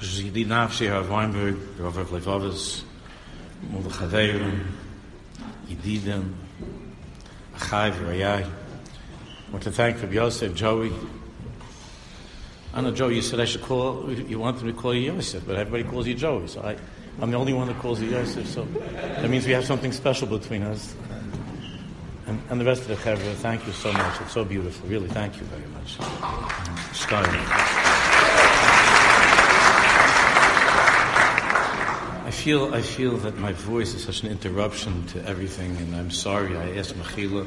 Rav Weinberg, Rav Levovas, all the Chaverim, Yedidim, Achai, Rayai. I want to thank Rabbi Yosef, Joey. I know, Joey, you said I should call, you wanted me to call you Yosef, but everybody calls you Joey, so I, I'm the only one that calls you Yosef, so that means we have something special between us. And, and the rest of the Chevra, thank you so much. It's so beautiful. Really, thank you very much. Sky. Feel, I feel that my voice is such an interruption to everything, and I'm sorry. I asked Mechila.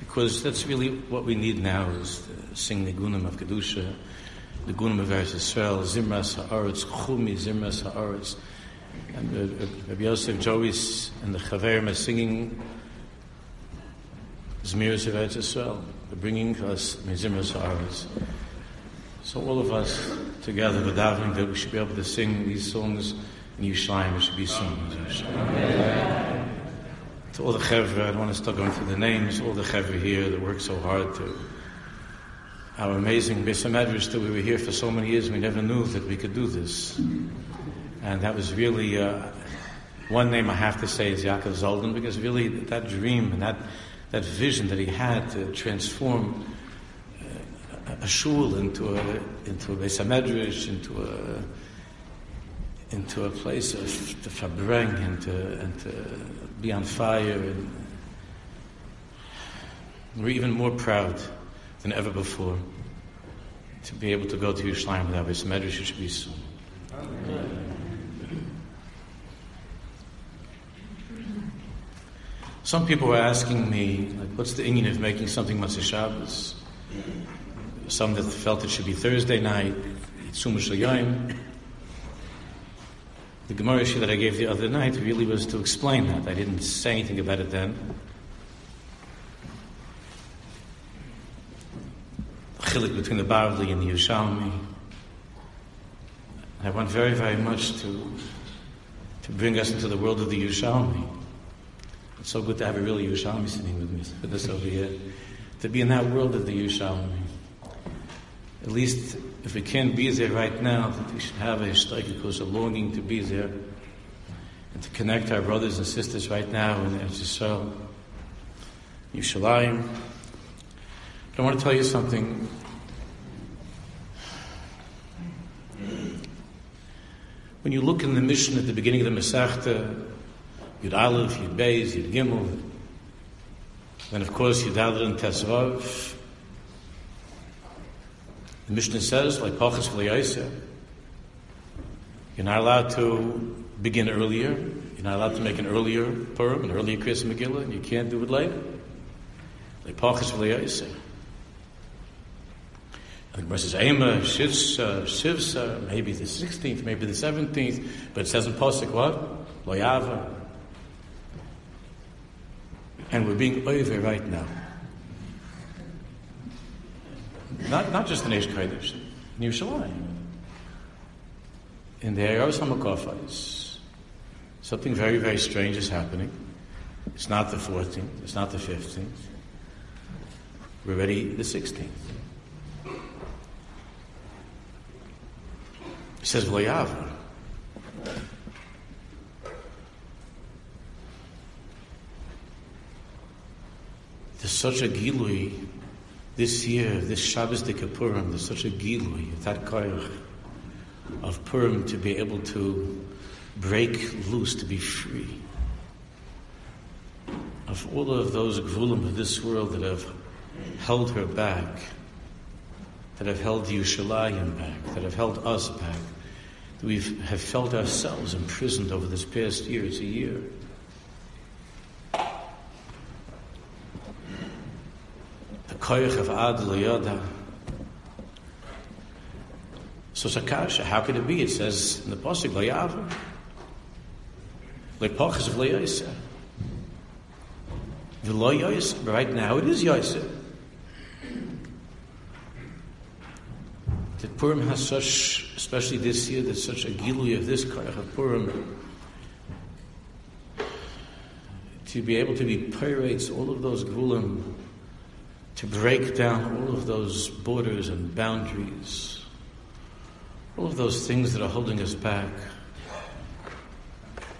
Because that's really what we need now is to sing the Gunim of Kedusha, the Gunim of Eretz Yisrael, Zimras Ha'aretz, Chumi, Zimras Ha'aretz. And Rabbi Yosef Jois and the Chaverim are singing Zmiras of Eretz Yisrael. Bringing us Zimras Ha'aretz. So all of us together, the davening that we should be able to sing these songs in Yerushalayim, it should be sung. To all the chevra, I don't want to start going through the names, all the chevra here that work so hard to our amazing Beis that we were here for so many years, we never knew that we could do this. And that was really, uh, one name I have to say is Yaakov Zoldan, because really that dream and that, that vision that he had to transform a shul into a into a Beis Medrash, into a into a place of to fabring and to and to be on fire, and we're even more proud than ever before to be able to go to Yerushalayim without Beis Medrash. It should be soon. Some people were asking me, like, what's the Inyan of making something Motzei Shabbos? Some that felt it should be Thursday night, Tzumash Yom. The Gemara shiur that I gave the other night really was to explain that. I didn't say anything about it then. The chilik between the Bavli and the Yerushalmi. I want very, very much to to bring us into the world of the Yerushalmi. It's so good to have a real Yerushalmi sitting with me, with us over here. To be in that world of the Yerushalmi at least if we can't be there right now, that we should have a hishtike because a longing to be there and to connect our brothers and sisters right now in Eretz Yisrael, Yushalayim. But I want to tell you something. When you look in the Mishnah at the beginning of the Masechta, Yud Aleph, Yud Beis, Yud Gimel, then of course Yud Aleph and Tesvav, the Mishnah says, like Pachas V'Liyaisa, you're not allowed to begin earlier. You're not allowed to make an earlier Purim, an earlier Kriyas Megillah, and you can't do it later. Like Pachas V'Liyaisa. And the Gemara says, Ema, Shivsa, uh, Shivsa, uh, maybe the 16th, maybe the 17th, but it says in Pasuk what? Loyava. And we're being over right now. Not, not just in Eish Kodesh, in Yerushalayim. In the Eros HaMakofais, something very, very strange is happening. It's not the 14th, it's not the 15th. We're ready the 16th. It says V'layava. There's such a gilui this year, this Shabbos de Kippurim, there's such a gilui, that koyach of Purim to be able to break loose, to be free of all of those gvulim of this world that have held her back, that have held Yushalayim back, that have held us back, that we have felt ourselves imprisoned over this past year. It's a year. Koyach of ad. So Sakasha, how could it be? It says in the pasuk Layav, Lepochas of Layisa. V'lo Yoisa. Right now it is Yoisa. That Purim has such, especially this year, there's such a gilui of this koyach of Purim. To be able to be pirates, all of those gulim to break down all of those borders and boundaries, all of those things that are holding us back,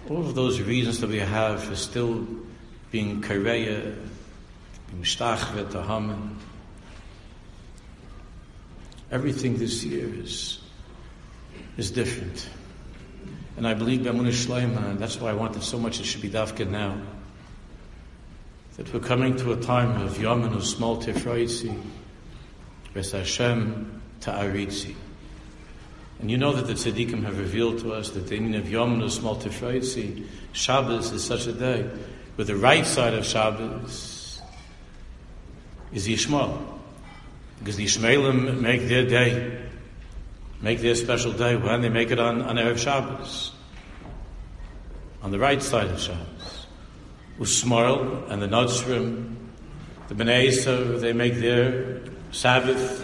all of those reasons that we have for still being kareya, being shtachvet. Everything this year is, is different. And I believe B'amunah Shleima, and uh, that's why I wanted so much it should be dafka now that we're coming to a time of Yom and Tifraitzi, Ves Hashem Ta'aritzi. And you know that the tzaddikim have revealed to us that the meaning of Yom and small Tifraitzi, Shabbos is such a day, where the right side of Shabbos is Yishmael. Because the Ishmaelim make their day, make their special day when they make it on, on Erev Shabbos. On the right side of Shabbos. Usmarl and the Nodsrim, the Bnei Esav, they make their Sabbath,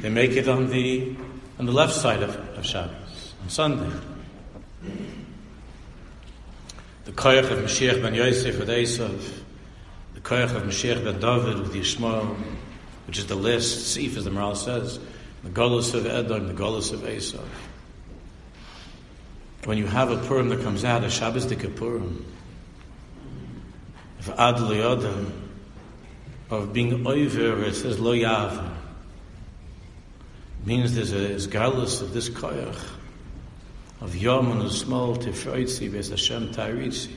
they make it on the on the left side of, of Shabbos, on Sunday. The Koyach of Mashiach ben Yosef with Esav, the Koyach of Mashiach ben David with Yishmael, which is the last Sif, as the Maharal says, the Golos of Edom, the Golos of Esav. When you have a Purim that comes out, a Shabbos de Purim, of ad liyodam, of being over, it says lo yav, means there's a isgalus of this koyach, of yom and small tifroitzi, ves Hashem taritzi,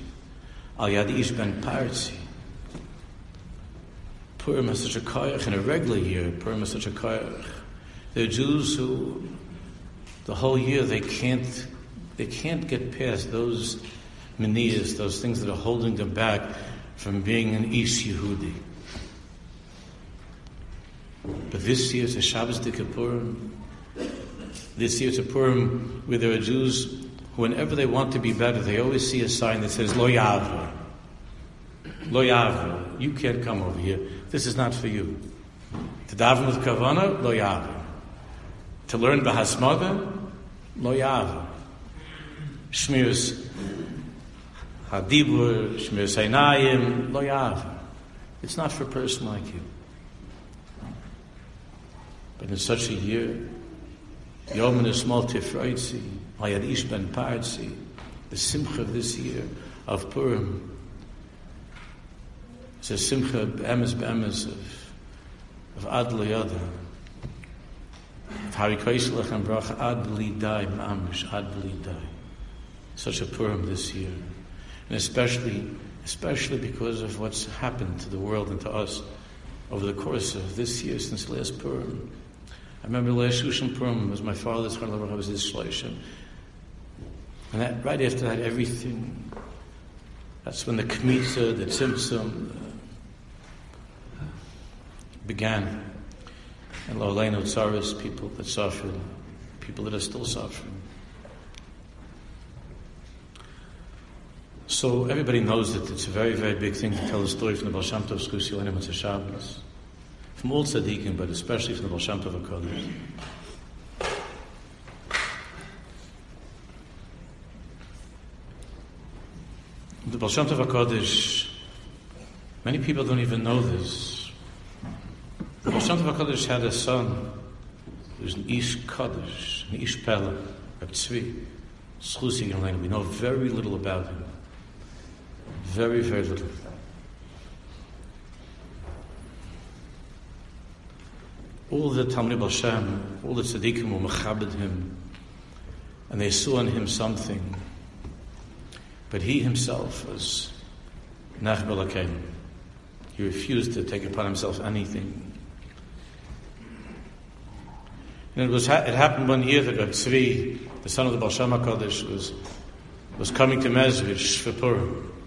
al yad ish ben parzi. Purim is such a koyach in a regular year, Purim is such a koyach. There are Jews who, the whole year, they can't, they can't get past those manias, those things that are holding them back from being an East Yehudi. But this year a Shabbos de Kippurim. This year it's a Purim where there are Jews who, whenever they want to be better, they always see a sign that says, Lo Yavra. Lo Yavra. You can't come over here. This is not for you. To daven with Kavana, Lo Yavra. To learn Bahasmada, Lo Yavra. Shmirs Hadibur, Shmir Sainayim, Lo Yav. It's not for a person like you. But in such a year, Yom Nismal Tifraitzi, Hayad Ish Ben Partzi, the Simcha of this year of Purim, it's a Simcha Be'emes Be'emes of, of Ad Liyada, of Harikoislach and Brach Ad Dai, Dai. Such a Purim this year and especially, especially because of what's happened to the world and to us over the course of this year since last Purim. I remember last Shushan Purim was my father's I was his shleishim. And that, right after that, everything, that's when the Kmitza, the Tzimtzum uh, began. And Loleno Tsaris, people that suffered, people that are still suffering. So everybody knows that it's a very, very big thing to tell the story from the Baal Shem Tov Skusi Yonim Shabbos. From all tzaddikim, but especially from the Baal Shem Tov. The Baal Shem Tov many people don't even know this. The Baal Shem Tov had a son who was an Ish Kaddish, an Ish Pella, Reb Tzvi, We know very little about him. Very, very little. All the Talmud Hashem, all the tzaddikim were mechabed him, and they saw in him something. But he himself was nachbalakem. He refused to take upon himself anything. And it was it happened one year that Reb Tzvi, the son of the Baal HaKadosh, was was coming to Mezrich for Purim.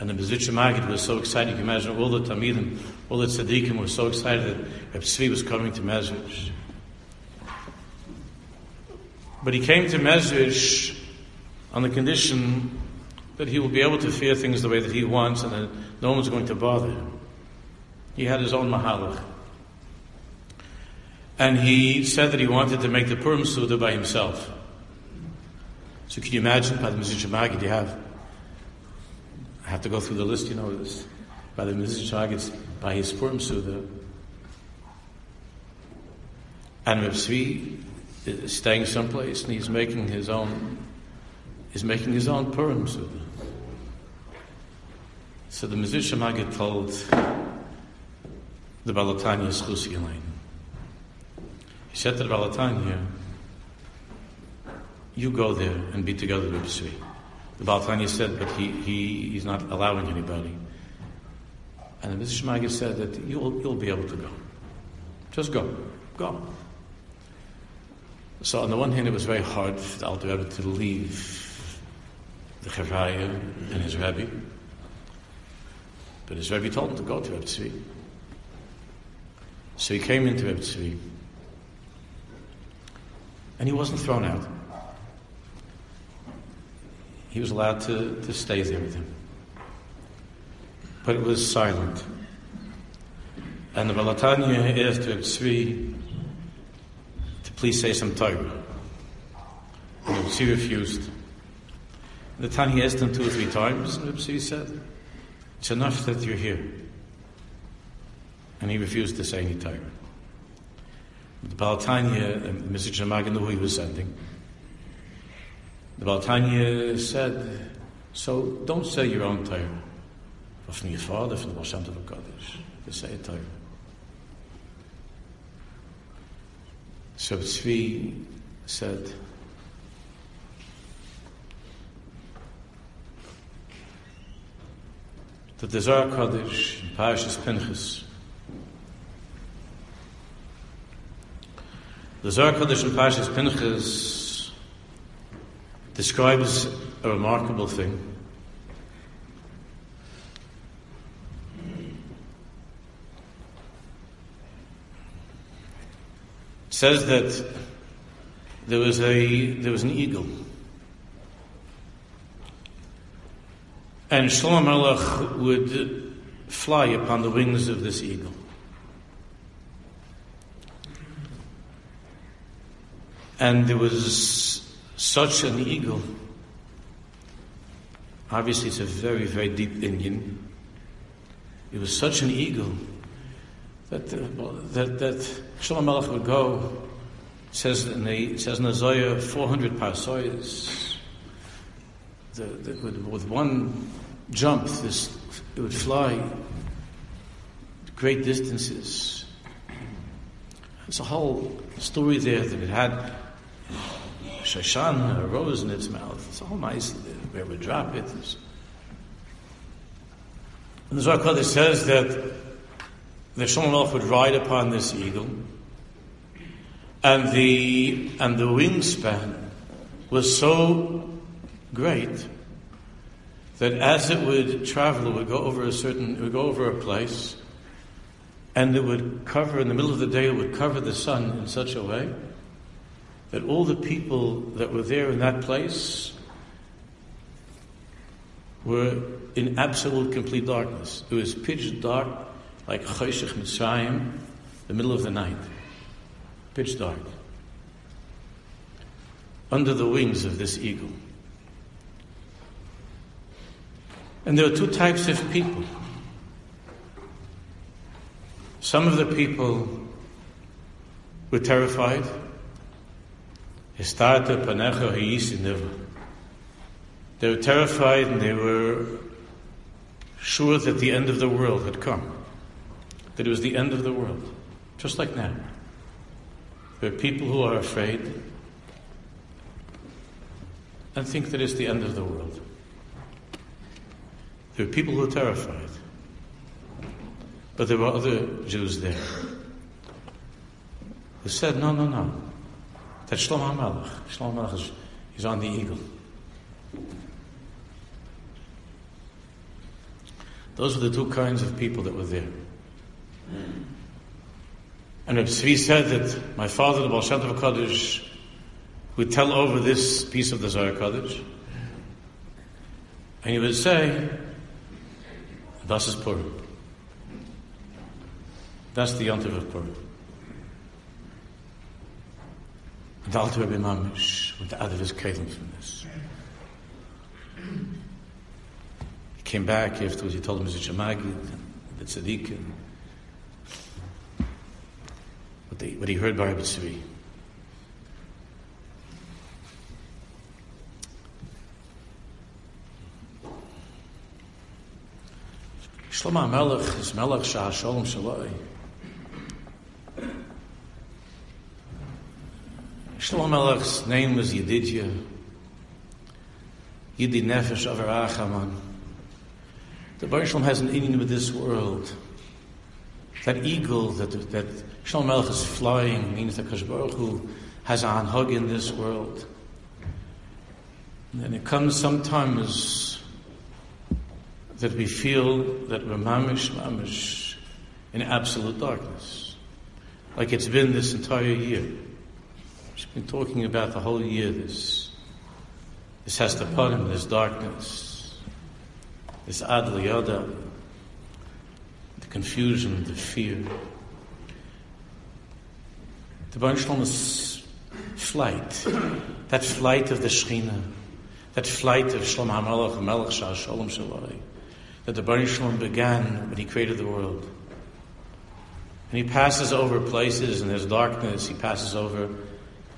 And the Mezritcha Maggid was so excited. You can imagine all the Talmidim, all the Tzaddikim were so excited that Reb Tzvi was coming to Mezrich. But he came to Mezrich on the condition that he will be able to fear things the way that he wants and that no one's going to bother him. He had his own mahalach. And he said that he wanted to make the Purim Suda by himself. So can you imagine, by the Mezritcha Maggid, you have I have to go through the list, you know this. By the Mizrach by his Purim Suda, And Reb Tzvi is staying someplace and he's making his own, he's making his own Purim Suda. So the Maggid told the Balatanya Schusi Elaine. He said to the Balatanya, you go there and be together with Tzvi. The Balatanya said, but he, he, he's not allowing anybody. And the Mr. Maggid said that you'll, you'll be able to go. Just go. Go. So on the one hand, it was very hard for the Alter Rebbe to leave the Chavaya and his Rebbe. But his Rebbe told him to go to Rebbe Tzvi. So he came into Rebbe Tzvi. And he wasn't thrown out. He was allowed to, to stay there with him. But it was silent. And the Balatanya asked Rebbe Tzvi to please say some Torah. And Rebbe Tzvi refused. The Tanya asked him two or three times, and Rebbe Tzvi said, It's enough that you're here. And he refused to say any Torah. The Balatanya, and uh, Mr. Jamaga knew who he was sending. The Balatanya said, So don't say your own Torah. But from your father, from the Shem Tov Kodesh, to say a Torah. So Tzvi said, the Zohar Kodesh, Parashas Pinchas, the Zohar Kodesh in Parashas Pinchas describes a remarkable thing. It says that there was a there was an eagle. And Shlomo Melech would fly upon the wings of this eagle. And there was such an eagle. Obviously, it's a very, very deep Inyan. It was such an eagle that uh, that that Shlomo Melech would go. Says in the says in Isaiah, four hundred parsoyas. The, the, with, with one jump, this it would fly great distances. There's a whole story there that it had Shoshan, a rose in its mouth. It's all nice where would drop it. And the Zohar Kodesh says that the Shlomo would ride upon this eagle, and the and the wingspan was so great that as it would travel, it would go over a certain, it would go over a place, and it would cover in the middle of the day. It would cover the sun in such a way that all the people that were there in that place were in absolute complete darkness. It was pitch dark, like Choshech Mitzrayim, the middle of the night. Pitch dark. Under the wings of this eagle. And there were two types of people. Some of the people were terrified. They were terrified and they were sure that the end of the world had come. That it was the end of the world. Just like now. There are people who are afraid and think that it's the end of the world. There are people who are terrified. But there were other Jews there who said, no, no, no. That Shlomo HaMelech, Shlomo HaMelech is, is on the eagle. Those were the two kinds of people that were there. And Reb Tzvi said that my father, the Baal Shem Tov Kodesh, would tell over this piece of the Zohar Kodesh, and he would say, "Das is Purim. That's the Yontiv of Purim." And the Alter Rebbe Mamish went out of his kelim from this. He came back afterwards. He told him Mr. Shamagid, the Tzaddik, what, they, what he heard by Rabbi Tzvi. Shlomo Melech is Melech Shah Shalom Shaloi. Shlomo Melech's name was Yedidya. Yidid Nefesh Avarachaman. The Baruch has an union with this world. That eagle that, that Shlomo Melech is flying means that Kosh Baruch Hu has a hug in this world. And it comes sometimes that we feel that we're mamish, mamish in absolute darkness. Like it's been this entire year. Been talking about the whole year this. This has to put him, this darkness, this adli yada, the confusion, the fear. The Baruch flight, that flight of the Shekhinah, that flight of Shalom HaMelech, Melech Shah, Shalom Shalai, that the Baruch Shalom began when he created the world. And he passes over places and there's darkness, he passes over,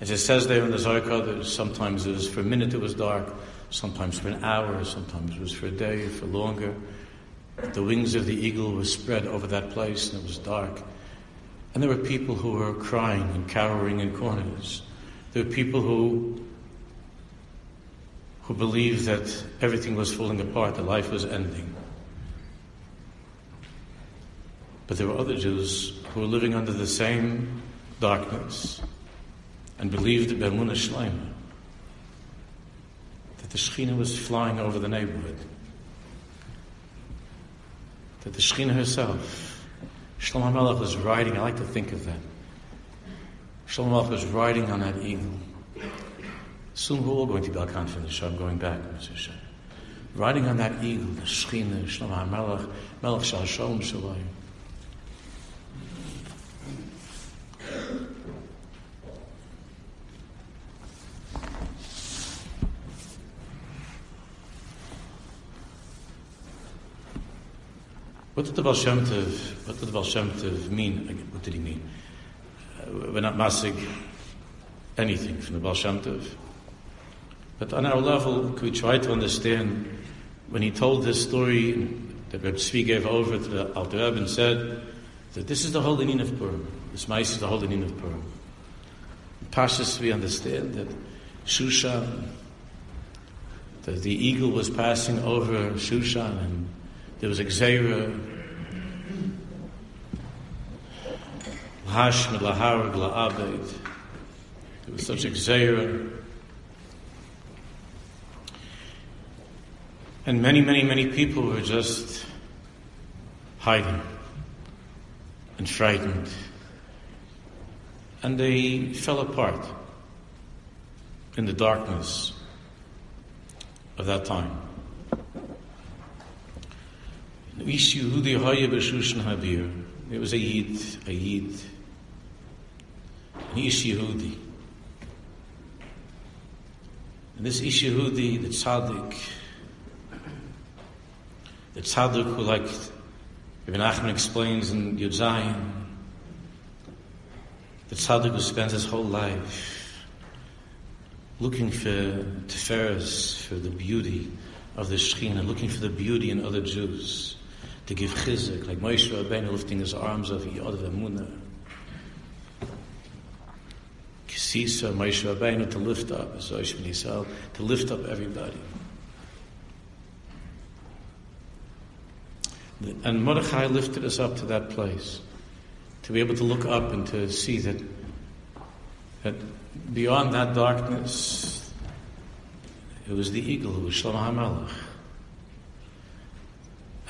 as it says there in the that sometimes it was for a minute it was dark, sometimes for an hour, sometimes it was for a day, for longer. The wings of the eagle were spread over that place and it was dark. And there were people who were crying and cowering in corners. There were people who who believed that everything was falling apart, that life was ending. But there were other Jews who were living under the same darkness and believed Bermuna Shleima that the Shekhinah was flying over the neighborhood. That the Shekhinah herself, Shlomo Melech was riding, I like to think of that. Shlomo Melech was riding on that eagle. Soon we're all going to be Balkan from the show. I'm going back, Mr. Shah. Riding on that eagle, the Shekhinah, Shlomo Melech, Melech Shal Shalom Shalayim. What did the Baal Shem Tov, what did the Baal Shem Tov mean? What did he mean? We're not massing anything from the Baal Shem Tov. But on our level, we try to understand when he told this story that Reb Tzvi gave over to the Alter Rebbe and said that this is the whole Inin of Purim. This mice is the whole Inin of Purim. Pashas, we understand that Shushan, that the eagle was passing over Shushan and there was a Gzeira, Lahashmid, Laharag, La'abed. There was such a. And many, many, many people were just hiding and frightened. And they fell apart in the darkness of that time. Yehudi Habir. It was a Yid, a Yid. An Ish. And this Ish the tzaddik, the tzaddik who like Ibn Achman explains in Yud the tzaddik who spends his whole life looking for teferes, for the beauty of the Shekhinah, looking for the beauty in other Jews to give chizuk, like Moshe Rabbeinu lifting his arms of Yod Emunah. Kisisa, Moshe Rabbeinu to lift up, Zosh Yisrael, to lift up everybody. And Mordechai lifted us up to that place, to be able to look up and to see that, that beyond that darkness, it was the eagle who was Shlomo HaMelech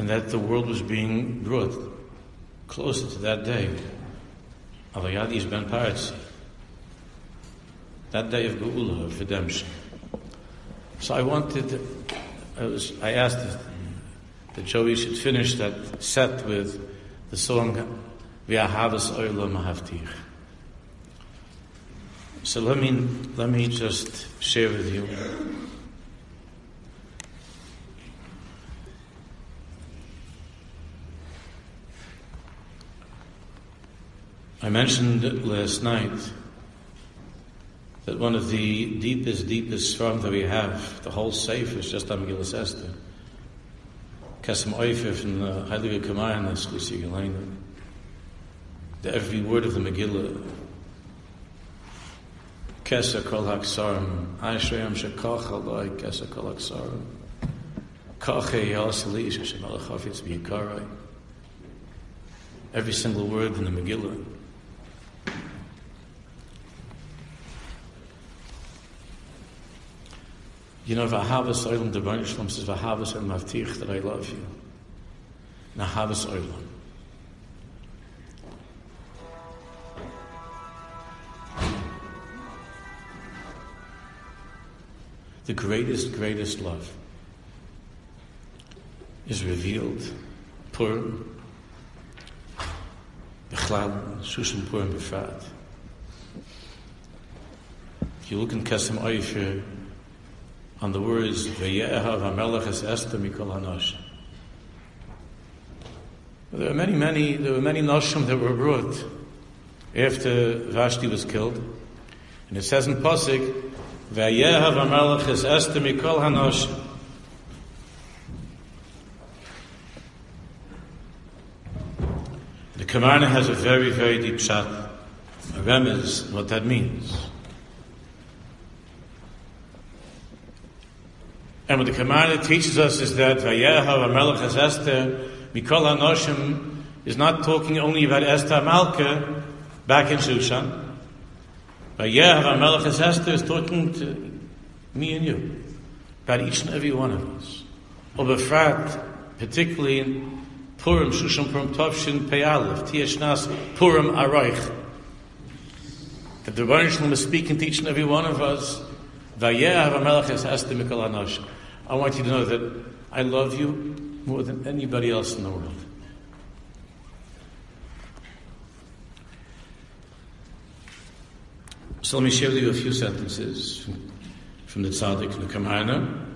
and that the world was being brought closer to that day of Ayadis Ben Paratzi, that day of Geula, of redemption. So I wanted, I, was, I asked that Joey should finish that set with the song V'ahavas Olam Mahavtich. So let me, let me just share with you I mentioned last night that one of the deepest, deepest from that we have, the whole Sefer is just on Megillah Esther. Kesem Oifer from the Heilige Kamarna, Schlusi Gelena. Every word of the Megillah. Kesa Kol Haksarim. Ashrayam Shekoch Aloi Kesa Kol Haksarim. Kache Yasali Sheshem Alachafitz Biyakarai. Every single word in the Megillah. You know, Vahavas Oilam, the Baruch Shalom says, Vahavas Oilam Avtich, that I love you. Nahavas Oilam. The greatest, greatest love is revealed Purim, Bechlal, Shushan Purim Befrat. If you look in Kesem Oifer, on the words Ve'yehav HaMelech Es Esther Mikol HaNoshim. There were many, many, there were many Noshim that were brought after Vashti was killed. And it says in Pasik, Ve'yehav HaMelech Es Esther Mikol HaNoshim. The Kamarna has a very, very deep shot, a remez, what that means. And what the Kamarna teaches us is that Vayehav Es Esther Mikol HaNoshim is not talking only about Esther Malka back in Shushan. Vayehav HaMelech Es Esther is talking to me and you, about each and every one of us. Obefrat, particularly in Purim, Shushan Purim Tovshin Pei Aleph, Tieshnas Purim Aroich. That the Baruch is speaking to each and every one of us. Vayehav HaMelech Es Esther Mikol HaNoshim. I want you to know that I love you more than anybody else in the world. So let me share with you a few sentences from, the Tzaddik, Kamarna.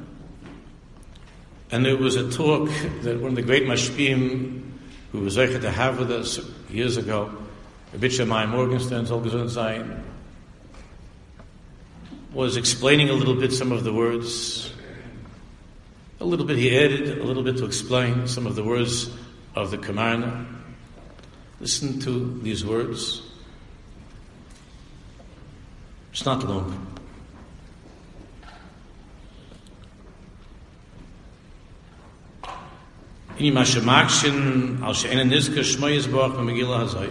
And there was a talk that one of the great mashpim who was able to have with us years ago, Rabbi Shammai Morgenstern, Zolgazun Zayin, was explaining a little bit some of the words a little bit he added, a little bit to explain some of the words of the Kamarna. Listen to these words. It's not long. Al.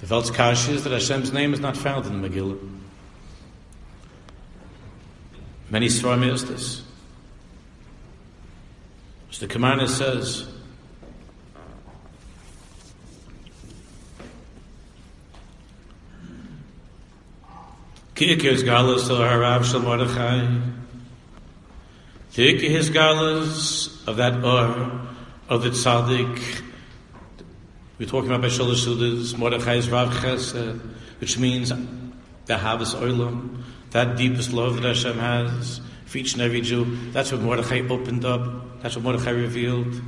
The Velt's kash is that Hashem's name is not found in the Megillah. Many Svarim is this. As the Kamarna says, galas to harav shel Mordechai. Ki'ikir his galas of that or of the tzaddik. We're talking about Bashalash Sudas, Mordechai's Rav Chesed, which means the Havas Oilam, that deepest love that Hashem has for each and every Jew. That's what Mordechai opened up. That's what Mordechai revealed.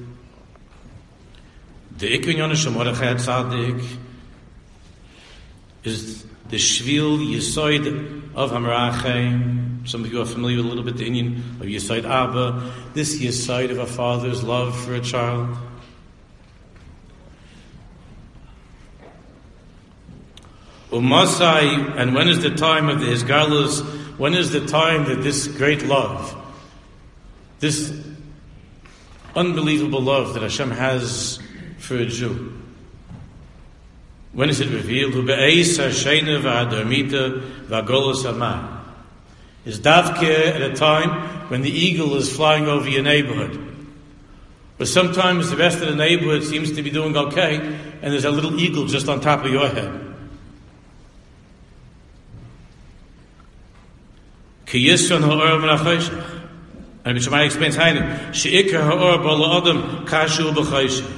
The Ikon Yonash Mordechai Tzaddik is the Shvil Yisoid of Hamarachem. Some of you are familiar with a little bit the Inyan of Yisoid Abba. This Yisoid of a father's love for a child. Umasai, and when is the time of the Isgalus when is the time that this great love, this unbelievable love that Hashem has for a Jew, when is it revealed? Is davke at a time when the eagle is flying over your neighborhood. But sometimes the rest of the neighborhood seems to be doing okay, and there's a little eagle just on top of your head. Ki yisron ha'or min ha'choshech. And Rabbi Shammai explains Hainu, she'ikar ha'or b'ala adam kashu b'choshech.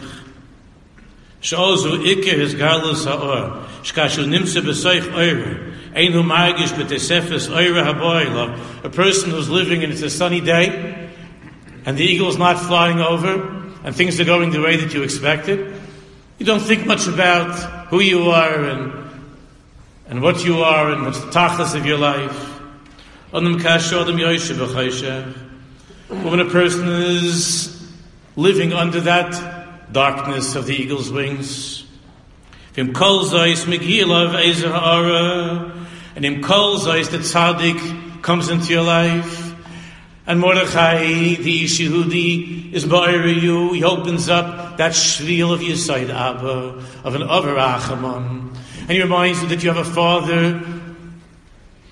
She'ozu ikar his galus ha'or, shkashu nimse b'soich oire, ein hu margish b'tesefes oire ha'boilav, a person who's living and it's a sunny day, and the eagle is not flying over, and things are going the way that you expected, You don't think much about who you are and, and what you are and what's the tachlis of your life. When a person is living under that darkness of the eagle's wings, and im kol zeis the tzaddik comes into your life, and Mordechai, the Yeshihudi, is by you. He opens up that shvil of side, Abba, of an Avar Achaman. And he reminds you that you have a father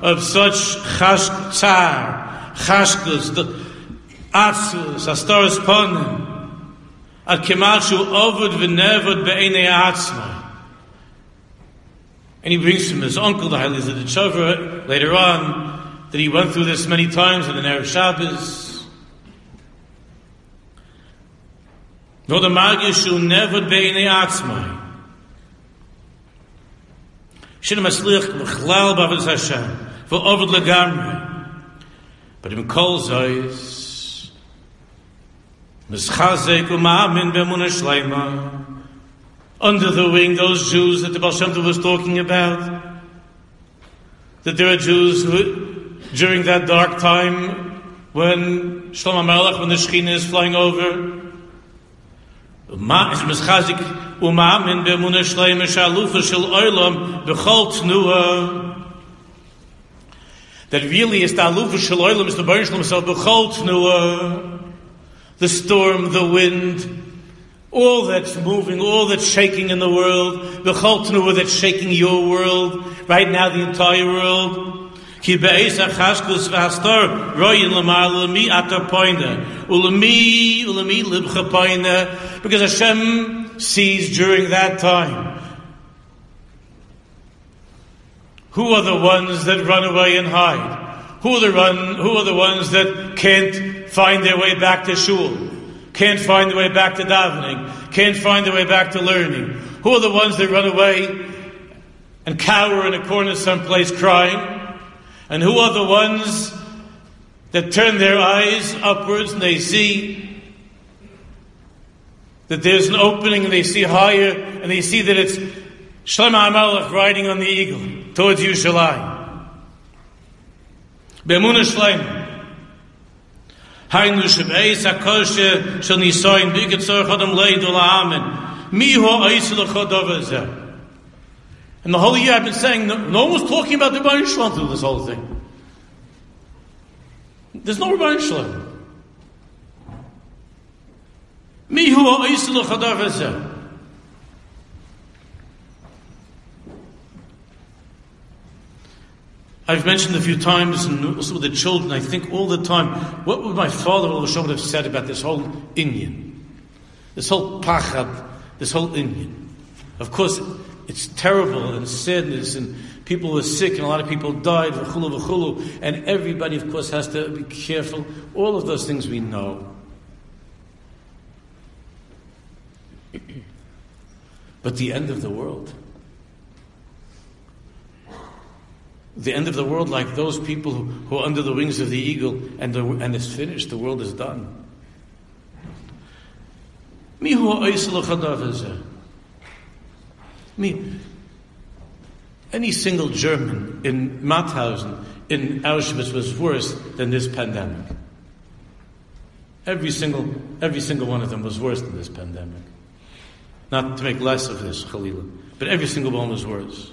of such chash, tzar, chashkus, atzus, astoris ponim, ad kemal shu ovud v'nevod be'enei atzma. And he brings from his uncle, the Haile Zedek later on, that he went through this many times in the Erev Shabbos. No, the Magish will never be in the Atzmai. Shin Maslich Mechlal Bavaz Hashem for over the garment but in calls eyes mis khaze ku ma min be mun shlaima under the wing those jews that the bashant was talking about. That there are jews who during that dark time when shlomo melach when the Shekhinah is flying over. Ma is mis khaze ku ma min be mun shlaima shalufa shel oilam be khalt That really is the alufa shel oilam is the Shalom himself. The storm, the wind, all that's moving, all that's shaking in the world, the b'chol that's shaking your world, right now the entire world. Because Hashem sees during that time who are the ones that run away and hide? Who are the run who are the ones that can't find their way back to shul? Can't find their way back to davening? Can't find their way back to learning? Who are the ones that run away and cower in a corner someplace crying? And who are the ones that turn their eyes upwards and they see that there's an opening and they see higher and they see that it's Shlomo HaMelech riding on the eagle towards Yerushalayim. Be'emunah Shlomo. Haynu shebeis HaKoshe shel nisoyin b'iketzor chodam leidul ha'amen. Mi ho oisel chodov and the whole year I've been saying, no, one was talking about the Rebbeinu Shalom through this whole thing. There's no Rebbeinu Shalom. Mihu ha'isilu chadav I've mentioned a few times, and also with the children, I think all the time, what would my father or Hashem have said about this whole Inyan? This whole pachad, this whole Inyan. Of course, it's terrible and sadness and people were sick and a lot of people died, v'chulu v'chulu, and everybody, of course, has to be careful. All of those things we know. but the end of the world, the end of the world, like those people who, are under the wings of the eagle, and, the, and it's finished, the world is done. I mean, any single German in Mauthausen, in Auschwitz, was worse than this pandemic. Every single, every single one of them was worse than this pandemic. Not to make less of this, Khalila, but every single one was worse.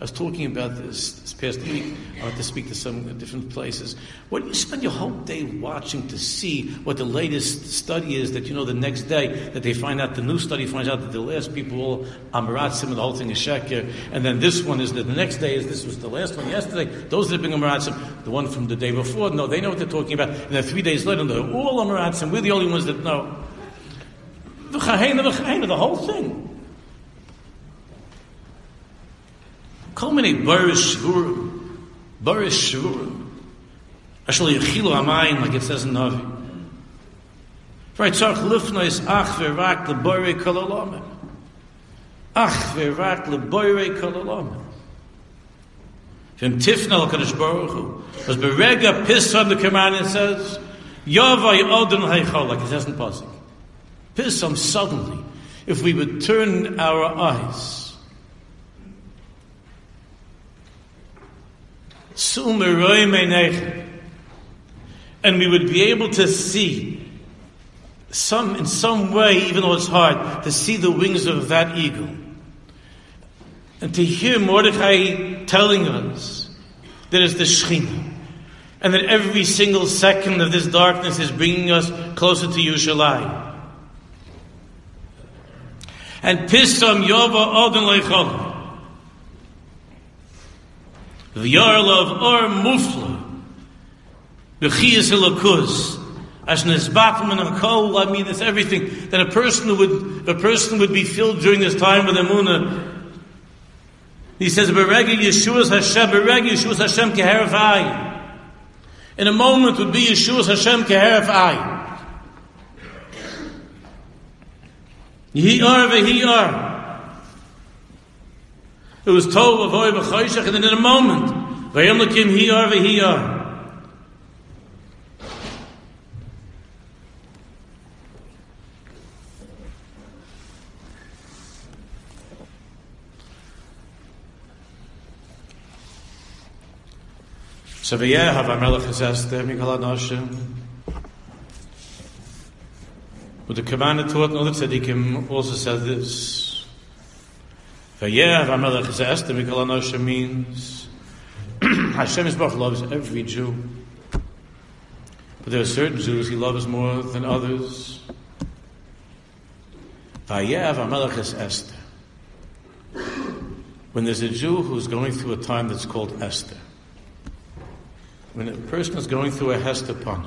I was talking about this this past week. I went to speak to some different places. What you spend your whole day watching to see what the latest study is that you know the next day that they find out the new study finds out that the last people all amaratzim and the whole thing is sheker, and then this one is that the next day is this was the last one yesterday. Those that are being amaratzim, the one from the day before, no, they know what they're talking about. And then three days later, they're all amaratzim. We're the only ones that know. The the whole thing. Kol many barish shurim, barish shurim. Actually, yichilu amayim, like it says in Navi. Right, tzarch lifnois ach ve'rak le'boirei kol olamim. Ach ve'rak le'boirei kol olamim. V'im tifna l'kadosh baruch hu. As berega piss the command, it says, Yavai odin heichol, like it says in Pasuk. Piss suddenly, if we would turn our eyes and we would be able to see some, in some way, even though it's hard, to see the wings of that eagle. And to hear Mordechai telling us that it's the Shekhinah, and that every single second of this darkness is bringing us closer to Yerushalayim. And Pisam Yova Odin. Yarl Or Mufla. The Chias Hilakuz. As Nesbachim and Hakol, I mean, it's everything. That a person would, a person would be filled during this time with Emunah. He says, Beregi Yeshua's Hashem, Beregi Yeshua's Hashem Keheref Ayin. In a moment would be Yeshua's Hashem Keheref Ayin. Yehi Ar Vehi Ar. It was told of Oy B'choshech, and then in a moment, Vayom Lakim Hiyar V'hiyar. So V'yeh Hav HaMelech Chesester Mikal HaNoshim But the Kamarna taught, and other tzaddikim also said this, Vayev HaMelech is Esther, Mikol Anosha means Hashem Yisbach loves every Jew. But there are certain Jews he loves more than others. Vayev HaMelech is Esther. When there's a Jew who's going through a time that's called Esther, when a person is going through a Hester Pan,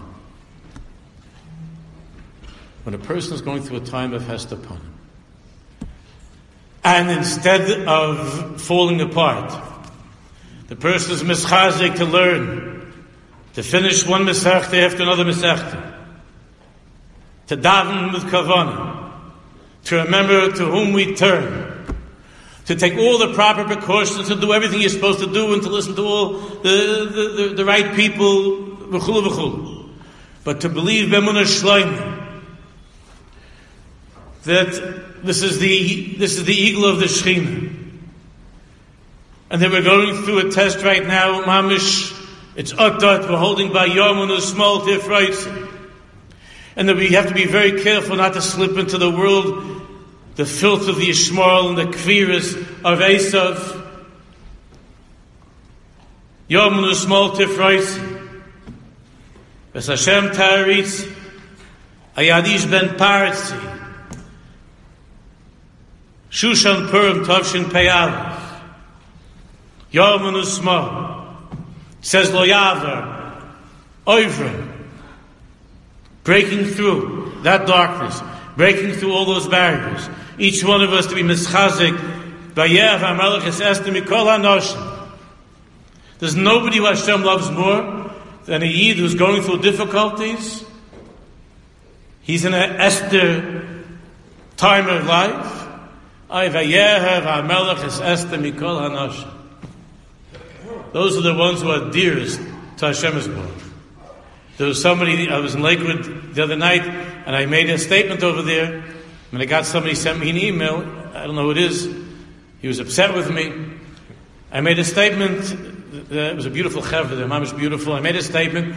when a person is going through a time of Hester Pan, and instead of falling apart, the person is mischazik to learn, to finish one mesechta after another mesechta, to daven with kavanah, to remember to whom we turn, to take all the proper precautions, to do everything you're supposed to do, and to listen to all the, the, the, the right people, v'chulu v'chulu. But to believe b'emunah shloim, that this is the, this is the eagle of the Shekhinah. And then we're going through a test right now, Mamish. It's Ottot, we're holding by small Tifraitz. And that we have to be very careful not to slip into the world, the filth of the Ishmael and the Kviras of Esav. Yomun, a small Hashem Taritz, Ayadish ben Paritzi. Shushan Purim Tavshin Peyal. Yom Usma. Says Loyaver. Oivrim. Breaking through that darkness. Breaking through all those barriers. Each one of us to be mischazik. Vayev HaMelech Es Esther Mikol HaNoshim. There's nobody who Hashem loves more than a Yid who's going through difficulties. He's in an Esther time of life. Those are the ones who are dearest to Hashem's word. There was somebody, I was in Lakewood the other night, and I made a statement over there, and I got somebody sent me an email, I don't know who it is, he was upset with me. I made a statement, it was a beautiful chevra, the mom is beautiful, I made a statement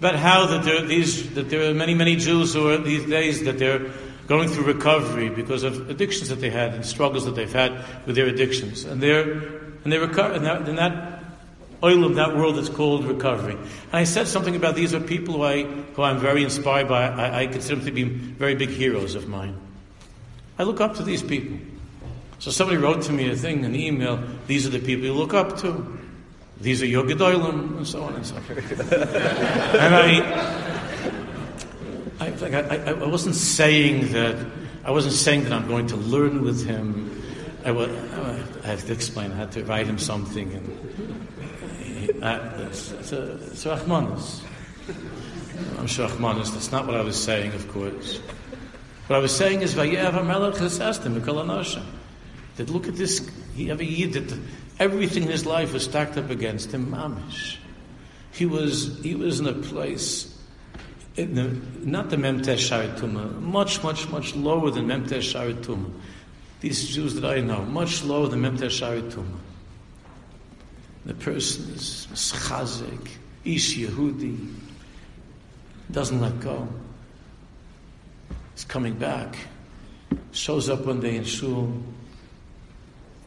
about how that there, these, that there are many, many Jews who are these days, that they're going through recovery because of addictions that they had and struggles that they've had with their addictions. And they're, and they recover, in that, oil of that world that's called recovery. And I said something about these are people who, I, who I'm very inspired by. I, I consider them to be very big heroes of mine. I look up to these people. So somebody wrote to me a thing, an email, these are the people you look up to. These are your Gedolim, and so on and so forth. and I, I, I, I, wasn't saying that, I wasn't saying that I'm going to learn with him. I, was, I had to explain, I had to write him something. And it's. I'm sure Rahmanis, that's not what I was saying, of course. What I was saying is, Vayev HaMelech Chesestim, that look at this, he ever that everything in his life was stacked up against him, mamish. He was, he was in a place the, not the Memtesh Sharituma, much, much, much lower than Memtesh Sharituma. These Jews that I know, much lower than Memtesh Sharituma. The person is chazik, ish Yehudi, doesn't let go. He's coming back. Shows up one day in shul,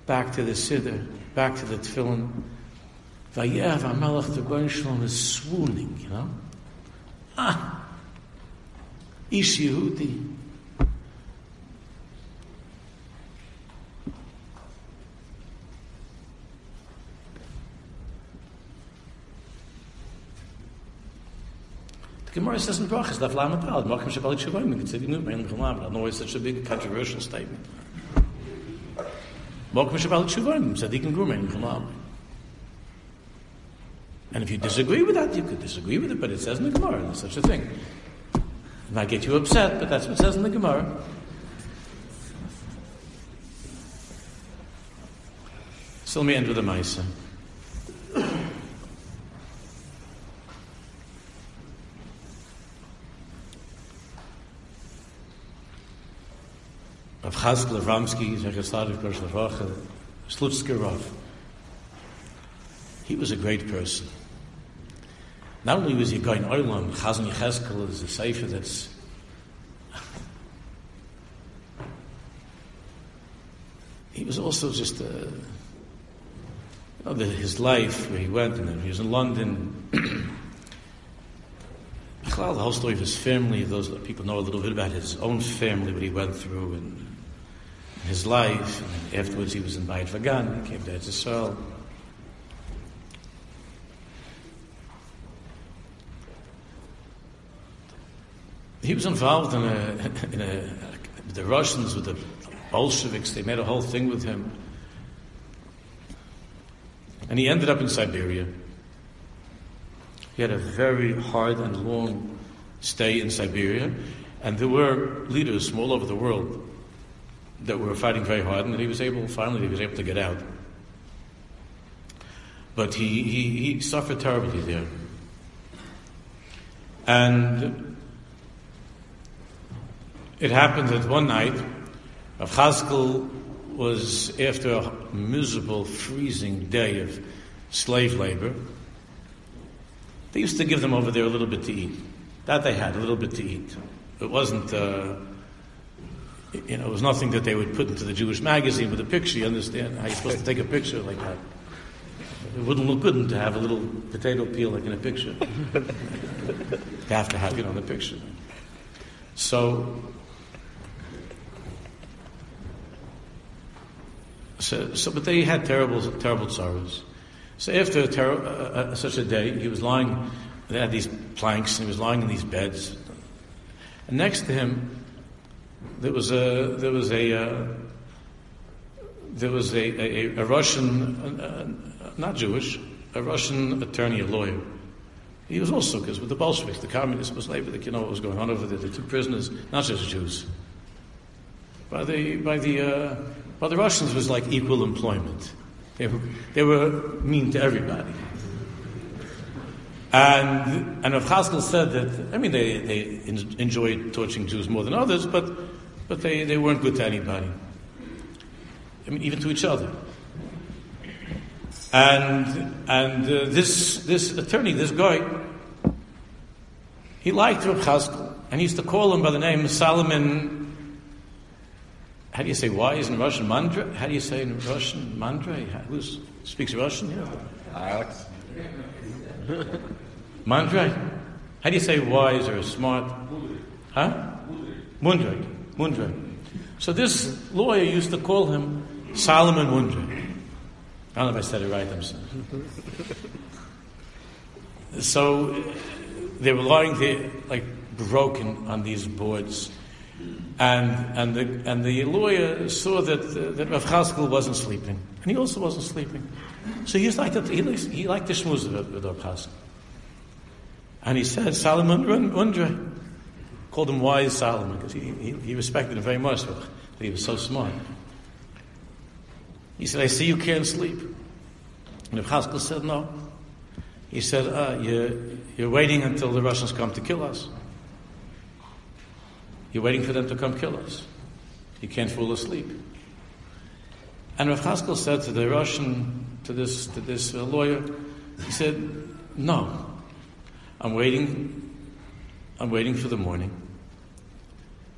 back to the siddur, back to the tefillin. Vayev HaMelech, the Goyen Shalom is swooning, you know. Ah, Yehudi. The Gemara says in Brachas, Daf Lamed Al, Malkim you could say, you know, I know it's such a big controversial statement. Malkim Shabbat Shavayim, Sadiq and Gurmein, and if you disagree with that, you could disagree with it, but it says in the Gemara, there's such a thing. It might get you upset, but that's what it says in the Gemara. So let me end with a Maisa. Rav Chazkel Avramsky, Zechaslav Kosh Slutsky Rav. He was a great person. Not only was he going Oilam, Chazon Yechezkel is a sefer that's he was also just a, you know, the, his life where he went and he was in London. the whole story of his family, those people know a little bit about his own family, what he went through, and his life. And afterwards, he was in Beit Vagan, he came to Israel. He was involved in a, in a, the Russians with the Bolsheviks. They made a whole thing with him. And he ended up in Siberia. He had a very hard and long stay in Siberia. And there were leaders from all over the world that were fighting very hard, and he was able, finally, he was able to get out. But he, he, he suffered terribly there. And it happened that one night, Rav Chazkel was after a miserable, freezing day of slave labor. They used to give them over there a little bit to eat. That they had, a little bit to eat. It wasn't, uh, you know, it was nothing that they would put into the Jewish magazine with a picture. You understand how you're supposed to take a picture like that? It wouldn't look good to have a little potato peel like in a picture. you have to have it on the picture. So So, so, but they had terrible, terrible sorrows. So after a ter- uh, uh, such a day, he was lying. They had these planks, and he was lying in these beds. And next to him, there was a there was a uh, there was a, a, a Russian, uh, not Jewish, a Russian attorney, a lawyer. He was also because with the Bolsheviks, the communists, was labor, you know what was going on over there. They took prisoners, not just Jews, by the by the uh, well, the Russians was like equal employment. They were, they were mean to everybody. And, and Rav Chazkel said that, I mean, they, they enjoyed torturing Jews more than others, but, but they, they weren't good to anybody. I mean, even to each other. And, and uh, this, this attorney, this guy, he liked Rav Chazkel, and he used to call him by the name Solomon how do you say wise in Russian? Mandra? How do you say in Russian? Mandra? Who speaks Russian here? Alex. Mandra? How do you say wise or smart? Huh? Mundra. Mundra. So this lawyer used to call him Solomon Mundra. I don't know if I said it right, I'm sorry. so they were lying there like broken on these boards. And, and, the, and the lawyer saw that, uh, that Rav Chaskel wasn't sleeping. And he also wasn't sleeping. So he, liked, it, he, liked, he liked the schmooze with, with Rav Chaskel. And he said, Solomon Undre. Called him wise Solomon because he, he, he, respected him very much, but he was so smart. He said, I see you can't sleep. And Rav Chaskel said, no. He said, uh, you're, you're waiting until the Russians come to kill us. You're waiting for them to come kill us. You can't fall asleep. And Rav Chaskel said to the Russian, to this, to this uh, lawyer, he said, no, I'm waiting, I'm waiting for the morning.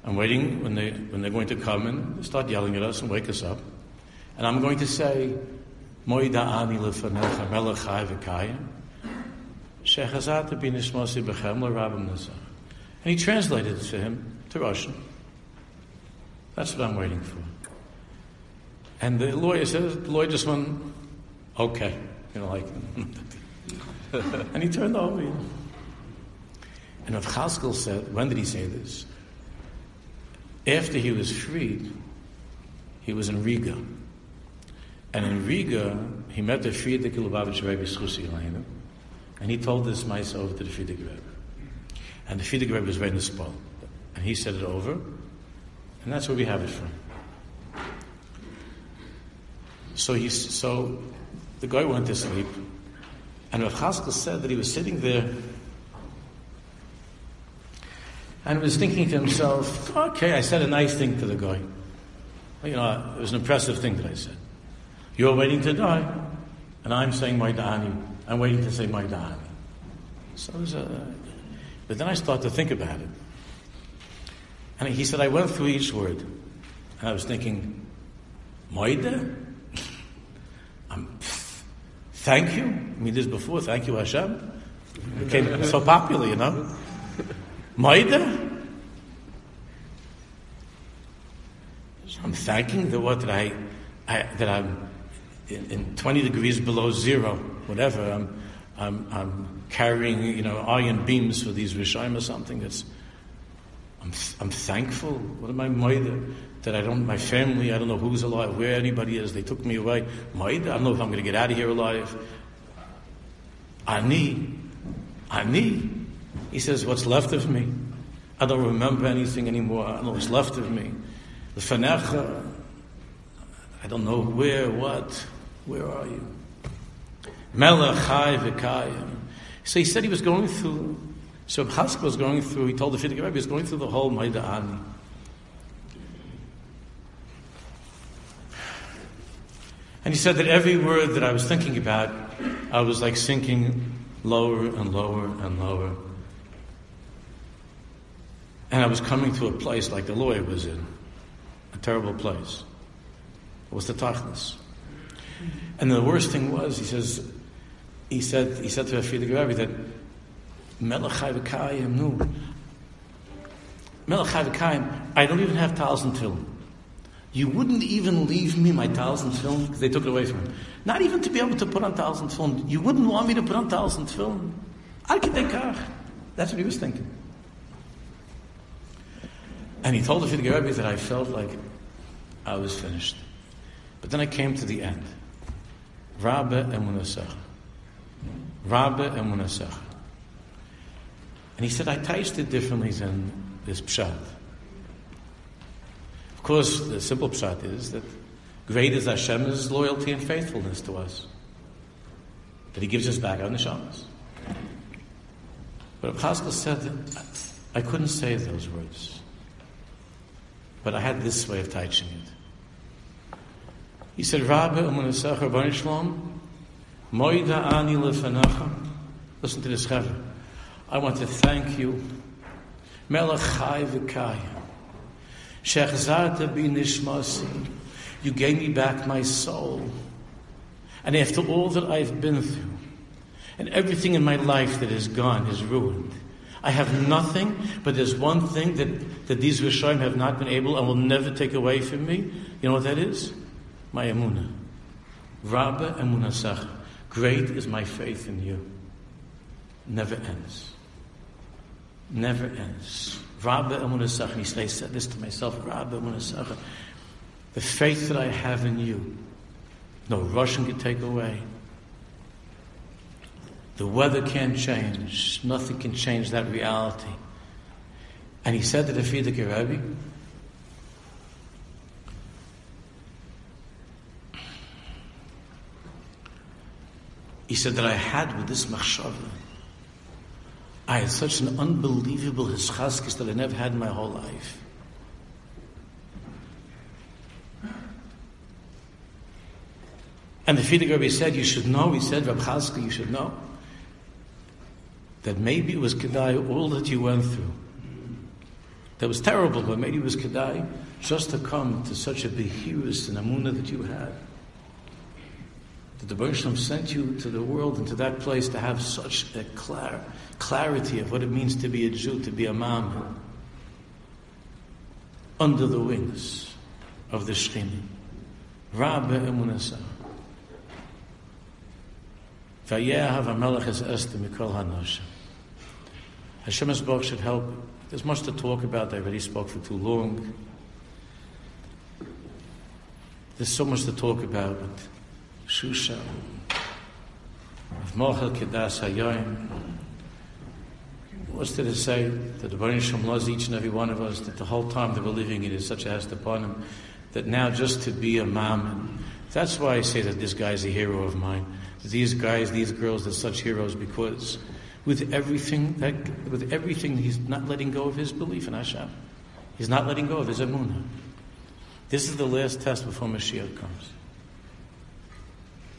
I'm waiting when, they, when they're going to come and start yelling at us and wake us up. And I'm going to say, Moida ani lefanecha melech chai v'kayim, shechazat b'nishmosi b'chem l'rabim. And he translated it to him Russian. That's what I'm waiting for. And the lawyer says, the lawyer just went, okay. You know, like, and he turned over. You know. And Rav Chaskel said, when did he say this? After he was freed, he was in Riga. And in Riga, he met the Frierdiker Lubavitch Rebbe Schusi and he told this mice over to the Frierdiker Rebbe. And the Frierdiker Rebbe was very spot. And he said it over, and that's where we have it from. So he, so the guy went to sleep, and Rav Chaskel said that he was sitting there and was thinking to himself, okay, I said a nice thing to the guy. You know, it was an impressive thing that I said. You're waiting to die, and I'm saying my dani. I'm waiting to say my dani. So it was a, but then I started to think about it. And he said, I went through each word, and I was thinking? Um, thank you. I mean, this before, thank you, Hashem. It became so popular, you know. Moide? I'm thanking the what that I, I that I'm in, in, 20 degrees below zero, whatever. I'm, I'm, I'm carrying, you know, iron beams for these Rishayim or something. That's, I'm, I'm thankful. What am I moida? That I don't, my family, I don't know who's alive, where anybody is. They took me away. Moida, I don't know if I'm going to get out of here alive. Ani, ani. He says, what's left of me? I don't remember anything anymore. I don't know what's left of me. The fanecha, I don't know where, what, where are you? Melech Chai V'Kayim. So he said he was going through, so Chaskel was going through, he told the Frierdiker Rebbe, he was going through the whole Maida Ani. And he said that every word that I was thinking about, I was like sinking lower and lower and lower. And I was coming to a place like the lawyer was in, a terrible place. It was the Tachlis. And the worst thing was, he says, he said, he said to Frierdiker Rebbe that Melech Chayvakayim, no. I don't even have towels and tefillin. You wouldn't even leave me my towels and tefillin because they took it away from me. Not even to be able to put on towels and tefillin. You wouldn't want me to put on towels and tefillin. That's what he was thinking. And he told the Rebbe that I felt like I was finished. But then I came to the end. Rabbe Emunasecha. Rabbe Emunasecha. And he said, I tasted differently than this pshat. Of course, the simple pshat is that great is Hashem's loyalty and faithfulness to us. That he gives us back our neshamas. But Chaskel said I couldn't say those words. But I had this way of teaching it. He said, Rabbi Umanesecha Banishlom, Moida Ani Lefanacha. Listen to this, Chaver. I want to thank you, Melech Chai V'Kaya, You gave me back my soul. And after all that I've been through, and everything in my life that is gone is ruined, I have nothing, but there's one thing that, that these Rishonim have not been able and will never take away from me. You know what that is? My Emunah. Rabba Emunah Great is my faith in you. Never ends. Never ends. Rabbi Emunah And I said this to myself, Rabba Emunah The faith that I have in you, no Russian can take away. The weather can't change. Nothing can change that reality. And he said to the Frierdiker Rebbe, he said that I had with this machshava, I had such an unbelievable hischaskis that I never had in my whole life. And the Frierdiker Rebbe said, you should know, he said, Rab you should know that maybe it was Kedai all that you went through. That was terrible, but maybe it was Kedai just to come to such a behirus and amuna that you had. The Bereshit sent you to the world and to that place to have such a clar- clarity of what it means to be a Jew, to be a mom, under the wings of the Shechini. Rabbe Emunasah. Vayehav HaMelech es Esther Mikol HaNoshim. Hashem Esbach should help. There's much to talk about. I already spoke for too long. There's so much to talk about. But Shusha, of Mochel Kedas Hayoim. What's there to say that the Baruch Shem loves each and every one of us, that the whole time that we're living it is such a hast upon him, that now just to be a mom, that's why I say that this guy's a hero of mine. These guys, these girls, they're such heroes because with everything that, with everything, he's not letting go of his belief in Hashem. He's not letting go of his emunah. This is the last test before Mashiach comes.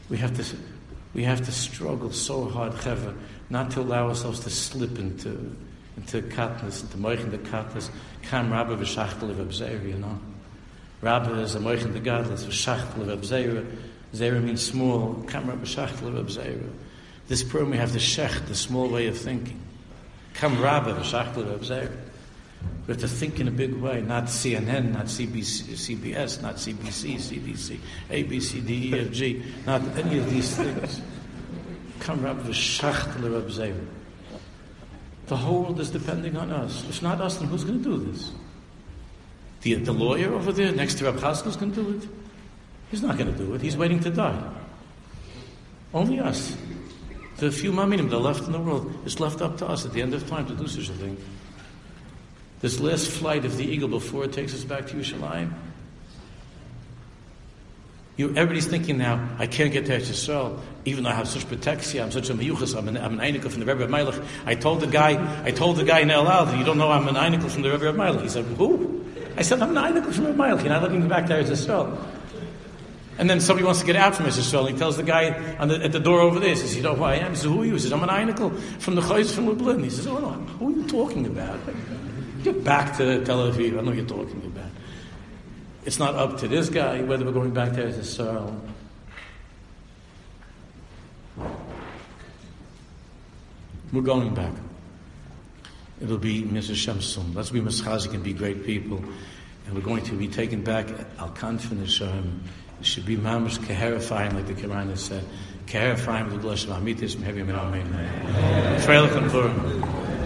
We have to, we have to struggle so hard, Cheva, not to allow ourselves to slip into into katnas, into moichin the katnas. Kam rabba v'shachtel v'abzeir, you know. Rabba is a moichin the gadlus v'shachtel v'abzeir. Zera means small. Kam rabba v'shachtel v'abzeir. This program we have the shech, the small way of thinking. Come rabba, the shachtel We have to think in a big way, not CNN, not CBC, CBS, not CBC, CDC, CBC, A, B, C, D, E, F, G, not any of these things. Come rabba, the shachtel The whole world is depending on us. If not us, then who's going to do this? The, the lawyer over there next to Rab Chaskel is going to do it? He's not going to do it. He's waiting to die. Only us. The few maminim that are left in the world, it's left up to us at the end of time to do such a thing. This last flight of the eagle before it takes us back to Yerushalayim. You, everybody's thinking now, I can't get to Yisrael, even though I have such protection, I'm such a miyuchas, I'm an, I'm an Einikel from the Rebbe of Melech. I told the guy, I told the guy in El Al that you don't know I'm an Einikel from the Rebbe of Melech. He said, who? I said, I'm an Einikel from the Rebbe of Melech. You're not letting me back to Yisrael. And then somebody wants to get out from Israel. He tells the guy the, at the door over there, he says, You know who I am? He says, Who are you? He says, I'm an Einikel from the Chayz from Lublin. He says, Oh, no, who are you talking about? Get back to Tel Aviv. I know you're talking about. It's not up to this guy whether we're going back there to Israel. We're going back. It'll be Mrs. Shamsum. Let's be Mischazik and be great people. And we're going to be taken back al Kanfin Shem. It should be mamish keherifying, like the Kamarna has said. Keherifying with the blood of Amitis, Mehevi Amen. Amen.